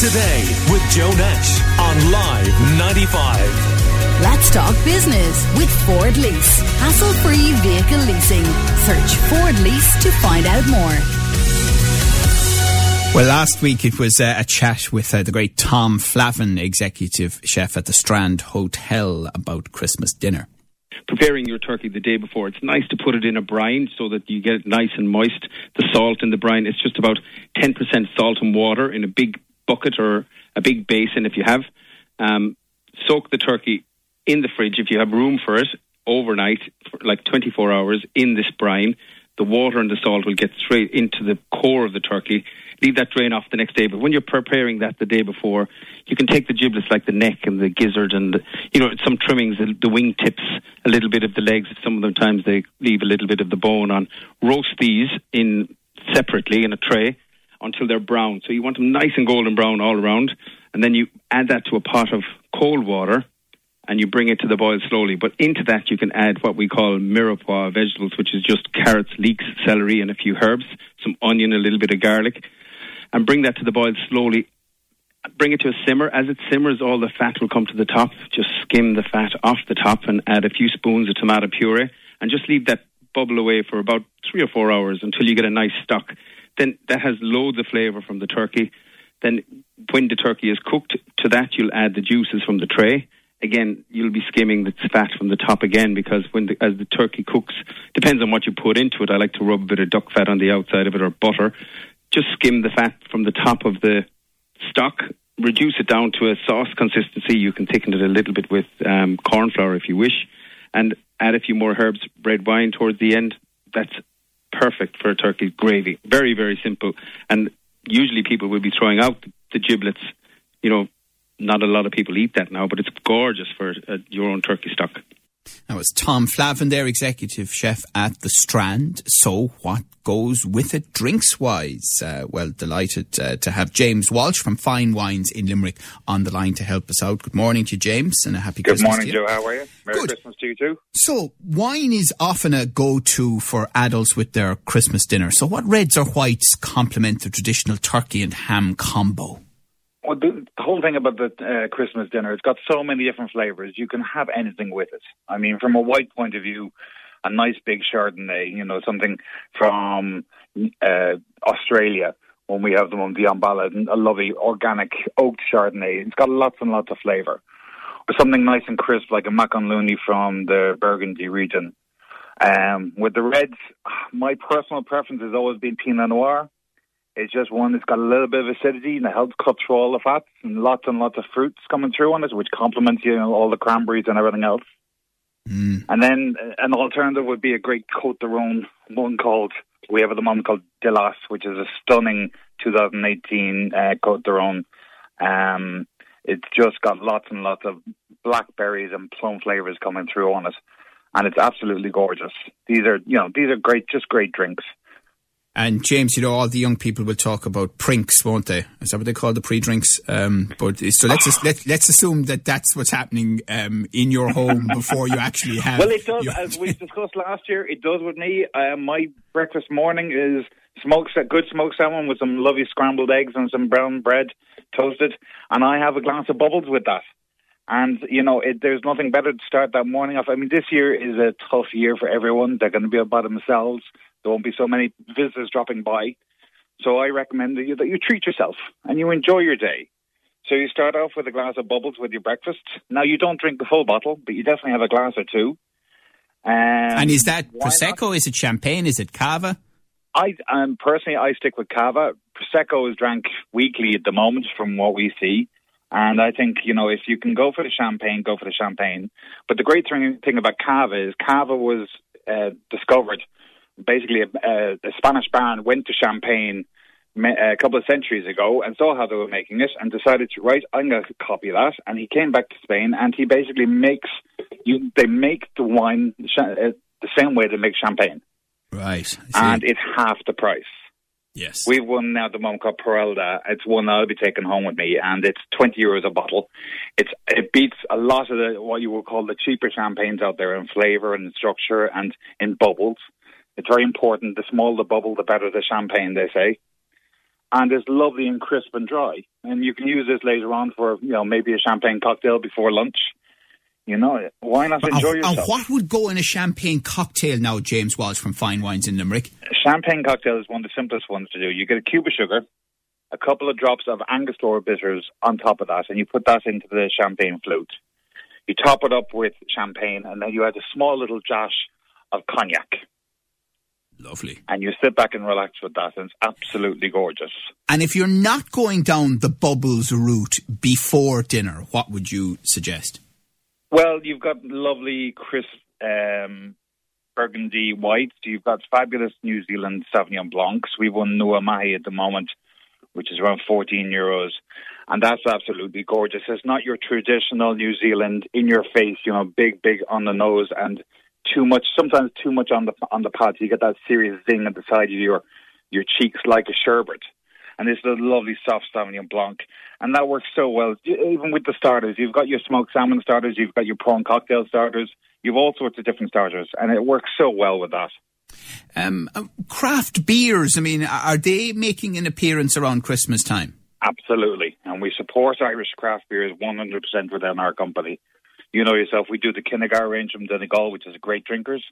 today with Joe Nash on Live 95. Let's talk business with Ford Lease. Hassle free vehicle leasing. Search Ford Lease to find out more. Well, last week it was uh, a chat with uh, the great Tom Flavin, executive chef at the Strand Hotel, about Christmas dinner preparing your turkey the day before. It's nice to put it in a brine so that you get it nice and moist. The salt in the brine, it's just about 10% salt and water in a big bucket or a big basin if you have. Um, soak the turkey in the fridge if you have room for it overnight, for like 24 hours in this brine. The water and the salt will get straight into the core of the turkey leave that drain off the next day. But when you're preparing that the day before, you can take the giblets like the neck and the gizzard and, you know, some trimmings, the, the wing tips, a little bit of the legs. Some of the times they leave a little bit of the bone on. Roast these in separately in a tray until they're brown. So you want them nice and golden brown all around. And then you add that to a pot of cold water and you bring it to the boil slowly. But into that, you can add what we call mirepoix vegetables, which is just carrots, leeks, celery, and a few herbs, some onion, a little bit of garlic and bring that to the boil slowly. Bring it to a simmer. As it simmers, all the fat will come to the top. Just skim the fat off the top and add a few spoons of tomato puree and just leave that bubble away for about three or four hours until you get a nice stock. Then that has loads of flavour from the turkey. Then when the turkey is cooked, to that you'll add the juices from the tray. Again, you'll be skimming the fat from the top again because when the, as the turkey cooks, depends on what you put into it. I like to rub a bit of duck fat on the outside of it or butter just skim the fat from the top of the stock, reduce it down to a sauce consistency. You can thicken it a little bit with um, corn flour if you wish, and add a few more herbs, red wine towards the end. That's perfect for a turkey gravy. Very, very simple. And usually people will be throwing out the giblets. You know, not a lot of people eat that now, but it's gorgeous for uh, your own turkey stock. That was Tom Flavin, their executive chef at the Strand. So, what goes with it drinks wise? Uh, well, delighted uh, to have James Walsh from Fine Wines in Limerick on the line to help us out. Good morning to you, James, and a happy Good Christmas. morning, Joe. How are you? Merry Good. Christmas to you too. So, wine is often a go to for adults with their Christmas dinner. So, what reds or whites complement the traditional turkey and ham combo? Well, the whole thing about the uh, Christmas dinner, it's got so many different flavors. You can have anything with it. I mean, from a white point of view, a nice big Chardonnay, you know, something from uh, Australia when we have them on the Umballa, a lovely organic oaked Chardonnay. It's got lots and lots of flavour. Or something nice and crisp like a Macon from the Burgundy region. Um, with the reds, my personal preference has always been Pinot Noir. It's just one that's got a little bit of acidity and it helps cut through all the fats and lots and lots of fruits coming through on it, which complements you know all the cranberries and everything else. Mm. And then uh, an alternative would be a great Cote de Rhone one called we have at the moment called Delas, which is a stunning 2018 uh, Cote de Rhone. Um, it's just got lots and lots of blackberries and plum flavors coming through on it, and it's absolutely gorgeous. These are you know these are great, just great drinks. And James, you know, all the young people will talk about prinks, won't they? Is that what they call the pre-drinks? Um, but so let's just, let, let's assume that that's what's happening um, in your home before you actually have. Well, it does, your- as we discussed last year. It does with me. Uh, my breakfast morning is a good smoked salmon with some lovely scrambled eggs and some brown bread toasted, and I have a glass of bubbles with that. And you know, it, there's nothing better to start that morning off. I mean, this year is a tough year for everyone. They're going to be by themselves. There won't be so many visitors dropping by. So I recommend that you, that you treat yourself and you enjoy your day. So you start off with a glass of bubbles with your breakfast. Now you don't drink the full bottle, but you definitely have a glass or two. Um, and is that why not? prosecco? Is it champagne? Is it cava? I um, personally I stick with cava. Prosecco is drank weekly at the moment, from what we see. And I think you know if you can go for the champagne, go for the champagne. But the great thing, thing about cava is cava was uh, discovered basically a, a, a Spanish baron went to Champagne a couple of centuries ago and saw how they were making it and decided to write I'm going to copy that and he came back to Spain and he basically makes you they make the wine uh, the same way they make champagne Right. And it's half the price. yes. We've one now at the moment called Peralta. It's one that I'll be taking home with me, and it's twenty euros a bottle. It's it beats a lot of the what you would call the cheaper champagnes out there in flavour and structure and in bubbles. It's very important. The smaller the bubble, the better the champagne. They say. and it's lovely and crisp and dry. And you can use this later on for you know maybe a champagne cocktail before lunch. You know, why not enjoy and, yourself? and what would go in a champagne cocktail now, James Walsh from Fine Wines in Limerick? champagne cocktail is one of the simplest ones to do. You get a cube of sugar, a couple of drops of Angostura bitters on top of that, and you put that into the champagne flute. You top it up with champagne, and then you add a small little dash of cognac, Lovely. and you sit back and relax with that, and it's absolutely gorgeous. And if you're not going down the bubbles route before dinner, what would you suggest? Well, you've got lovely crisp um, Burgundy whites. You've got fabulous New Zealand Sauvignon Blancs. We won Nua Mahi at the moment, which is around 14 euros. And that's absolutely gorgeous. It's not your traditional New Zealand in your face, you know, big, big on the nose and too much, sometimes too much on the on the pot. You get that serious zing at the side of your your cheeks like a sherbet. And this is a lovely soft Sauvignon Blanc. And that works so well. Even with the starters, you've got your smoked salmon starters, you've got your prawn cocktail starters, you've all sorts of different starters. And it works so well with that. Um, uh, craft beers, I mean, are they making an appearance around Christmas time? Absolutely. And we support Irish craft beers 100% within our company. You know yourself, we do the Kinnegar range from Donegal, which is great drinkers.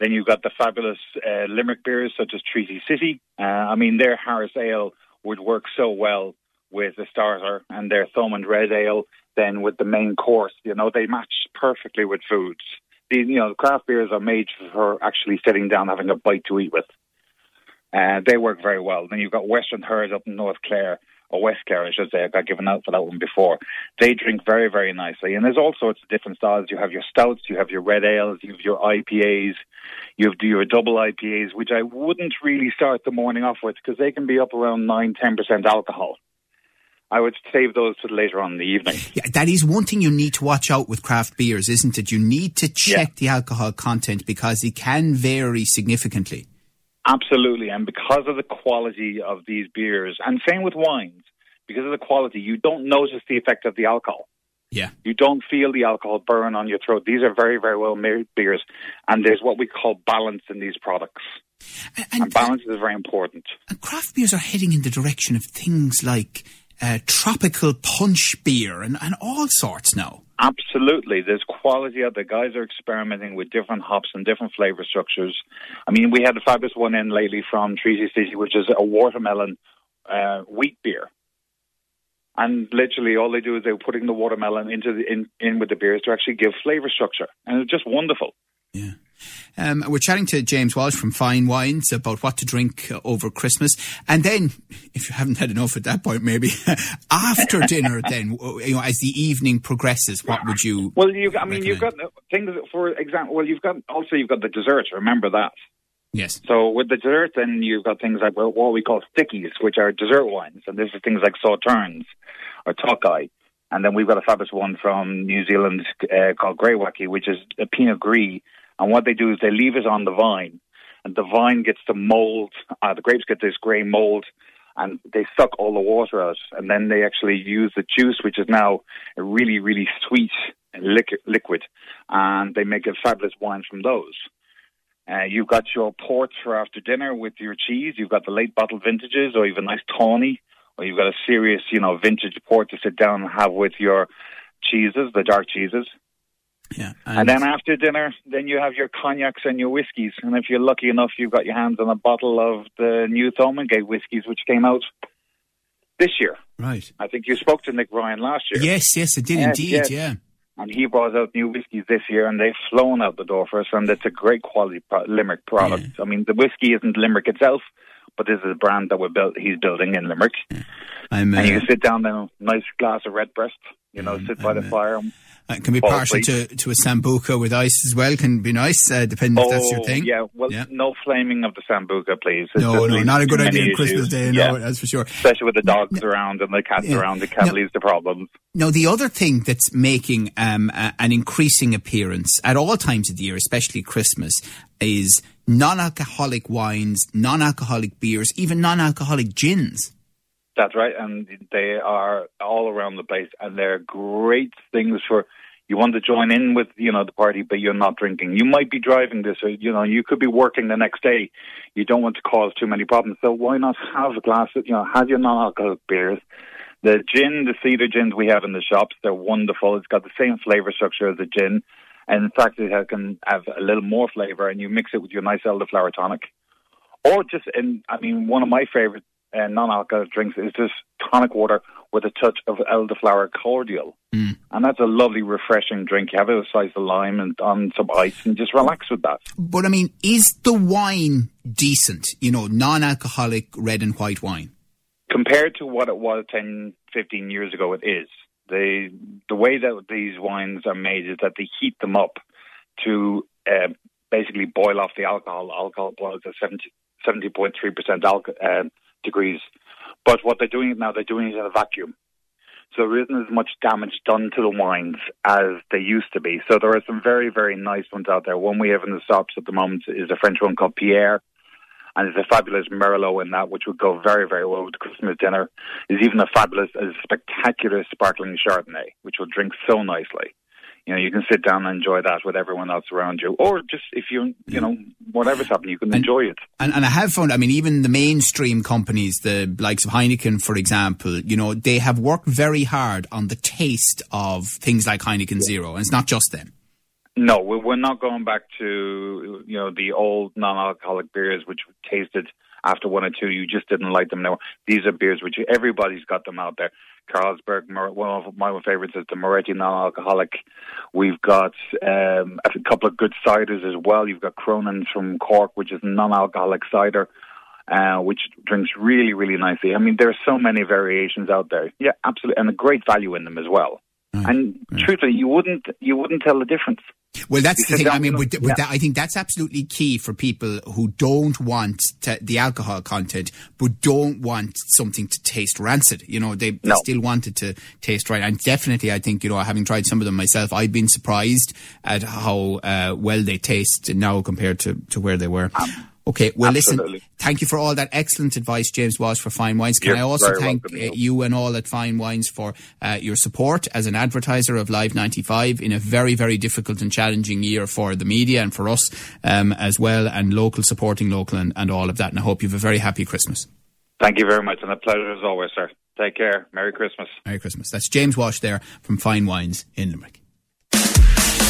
Then you've got the fabulous uh, Limerick beers such as Treaty City. Uh, I mean, their Harris Ale would work so well with the starter and their Thomond Red Ale then with the main course. You know, they match perfectly with foods. These, you know, the craft beers are made for actually sitting down having a bite to eat with. Uh, they work very well. Then you've got Western Herd up in North Clare, or West Clare, I should say. I got given out for that one before. They drink very, very nicely. And there's all sorts of different styles. You have your stouts, you have your red ales, you have your IPAs, you have your double IPAs, which I wouldn't really start the morning off with because they can be up around 9 10% alcohol. I would save those to later on in the evening. Yeah, that is one thing you need to watch out with craft beers, isn't it? You need to check the alcohol content because it can vary significantly. Absolutely. And because of the quality of these beers, and same with wines, because of the quality, you don't notice the effect of the alcohol. Yeah. You don't feel the alcohol burn on your throat. These are very, very well made beers. And there's what we call balance in these products. And, And balance is very important. and craft beers are heading in the direction of things like uh, tropical punch beer and, and all sorts now. Absolutely. There's quality out there. Guys are experimenting with different hops and different flavor structures. I mean, we had a fabulous one in lately from Treaty City, which is a watermelon uh, wheat beer. And literally, all they do is they're putting the watermelon into the, in, in with the beers to actually give flavor structure. And it's just wonderful. Yeah. Um, we're chatting to James Walsh from Fine Wines about what to drink over Christmas. And then, if you haven't had enough at that point, maybe after dinner, then, you know, as the evening progresses, what would you. Well, you've—I mean, you've got things for example. Well, you've got also you've got the desserts. Remember that. Yes. So with the dessert, then you've got things like well, what we call stickies, which are dessert wines, and this is things like sauternes or Tokai. And then we've got a fabulous one from New Zealand uh, called Greywacke, which is a Pinot Gris. And what they do is they leave it on the vine, and the vine gets the mold. Uh, the grapes get this grey mold, and they suck all the water out. And then they actually use the juice, which is now a really, really sweet liquid, and they make a fabulous wine from those. Uh, you've got your ports for after dinner with your cheese. You've got the late bottle vintages, or a nice tawny, or you've got a serious, you know, vintage port to sit down and have with your cheeses, the dark cheeses. Yeah. And, then after dinner, then you have your cognacs and your whiskies. And if you're lucky enough, you've got your hands on a bottle of the new Thomond Gate whiskies, which came out this year. Right. I think you spoke to Nick Ryan last year. Yes, yes, it did Yes, indeed, yes. yeah. And he brought out new whiskies this year, and they've flown out the door for us. And it's a great quality pro- Limerick product. I mean, the whiskey isn't Limerick itself, but this is a brand that we're built. He's building in Limerick, I'm, uh, and you can sit down there, nice glass of redbreast, you know, sit by the I'm, uh, fire. It can be Fall partial to, to a sambuca with ice as well. Can be nice, uh, depending if that's your Oh, thing. Yeah, well, Yeah. no flaming of the sambuca, please. It No, no, not a good idea on Christmas. Day. Yeah. That's for sure. Especially with the dogs around and the cats Yeah. around, it can No. lead to problems. Now, the other thing that's making um, a, an increasing appearance at all times of the year, especially Christmas, is non-alcoholic wines, non-alcoholic beers, even non-alcoholic gins. That's right, and they are all around the place, and they're great things for You want to join in with you know the party, but you're not drinking. You might be driving this, or you know you could be working the next day. You don't want to cause too many problems, so why not have a glass? Of, you know, have your non-alcoholic beers. The gin, the cedar gins we have in the shops, they're wonderful. It's got the same flavor structure as a gin, and in fact, it can have a little more flavor. And you mix it with your nice elderflower tonic, or just and I mean, one of my favorite uh, non-alcoholic drinks is just tonic water with a touch of elderflower cordial. Mm. And that's a lovely, refreshing drink. You have it with a slice of lime and on some ice and just relax with that. But I mean, is the wine decent? You know, non alcoholic red and white wine? Compared to what it was 10, 15 years ago, it is. The, the way that these wines are made is that they heat them up to uh, basically boil off the alcohol. Alcohol boils at 70, 70.3% alcohol, uh, degrees. But what they're doing now, they're doing it in a vacuum. So there isn't as much damage done to the wines as they used to be. So there are some very, very nice ones out there. One we have in the shops at the moment is a French one called Pierre. And there's a fabulous Merlot in that, which would go very, very well with Christmas dinner. There's even a fabulous, a spectacular sparkling Chardonnay, which will drink so nicely you know, you can sit down and enjoy that with everyone else around you, or just if you, you know, whatever's happening, you can and, enjoy it. And, and I have found, I mean, even the mainstream companies, the likes of Heineken, for example, you know, they have worked very hard on the taste of things like Heineken Zero, and it's not just them. No, we're not going back to you know the old non-alcoholic beers which tasted after one or two you just didn't like them. No, these are beers which everybody's got them out there. Carlsberg. One of my favorites is the Moretti non-alcoholic. We've got um, a couple of good ciders as well. You've got Cronin's from Cork, which is non-alcoholic cider. Uh, which drinks really, really nicely. I mean, there are so many variations out there. Yeah, absolutely, and a great value in them as well. And mm. truthfully, you wouldn't you wouldn't tell the difference. Well, that's the thing. I mean, with, with yeah. that, I think that's absolutely key for people who don't want to, the alcohol content, but don't want something to taste rancid. You know, they, they no. still want it to taste right. And definitely, I think, you know, having tried some of them myself, I've been surprised at how uh, well they taste now compared to, to where they were. Um, Okay, well, Absolutely. listen, thank you for all that excellent advice, James Walsh, for Fine Wines. Can You're I also thank welcome, you and all at Fine Wines for uh, your support as an advertiser of Live 95 in a very, very difficult and challenging year for the media and for us um, as well, and local supporting local and, and all of that. And I hope you have a very happy Christmas. Thank you very much, and a pleasure as always, sir. Take care. Merry Christmas. Merry Christmas. That's James Walsh there from Fine Wines in Limerick.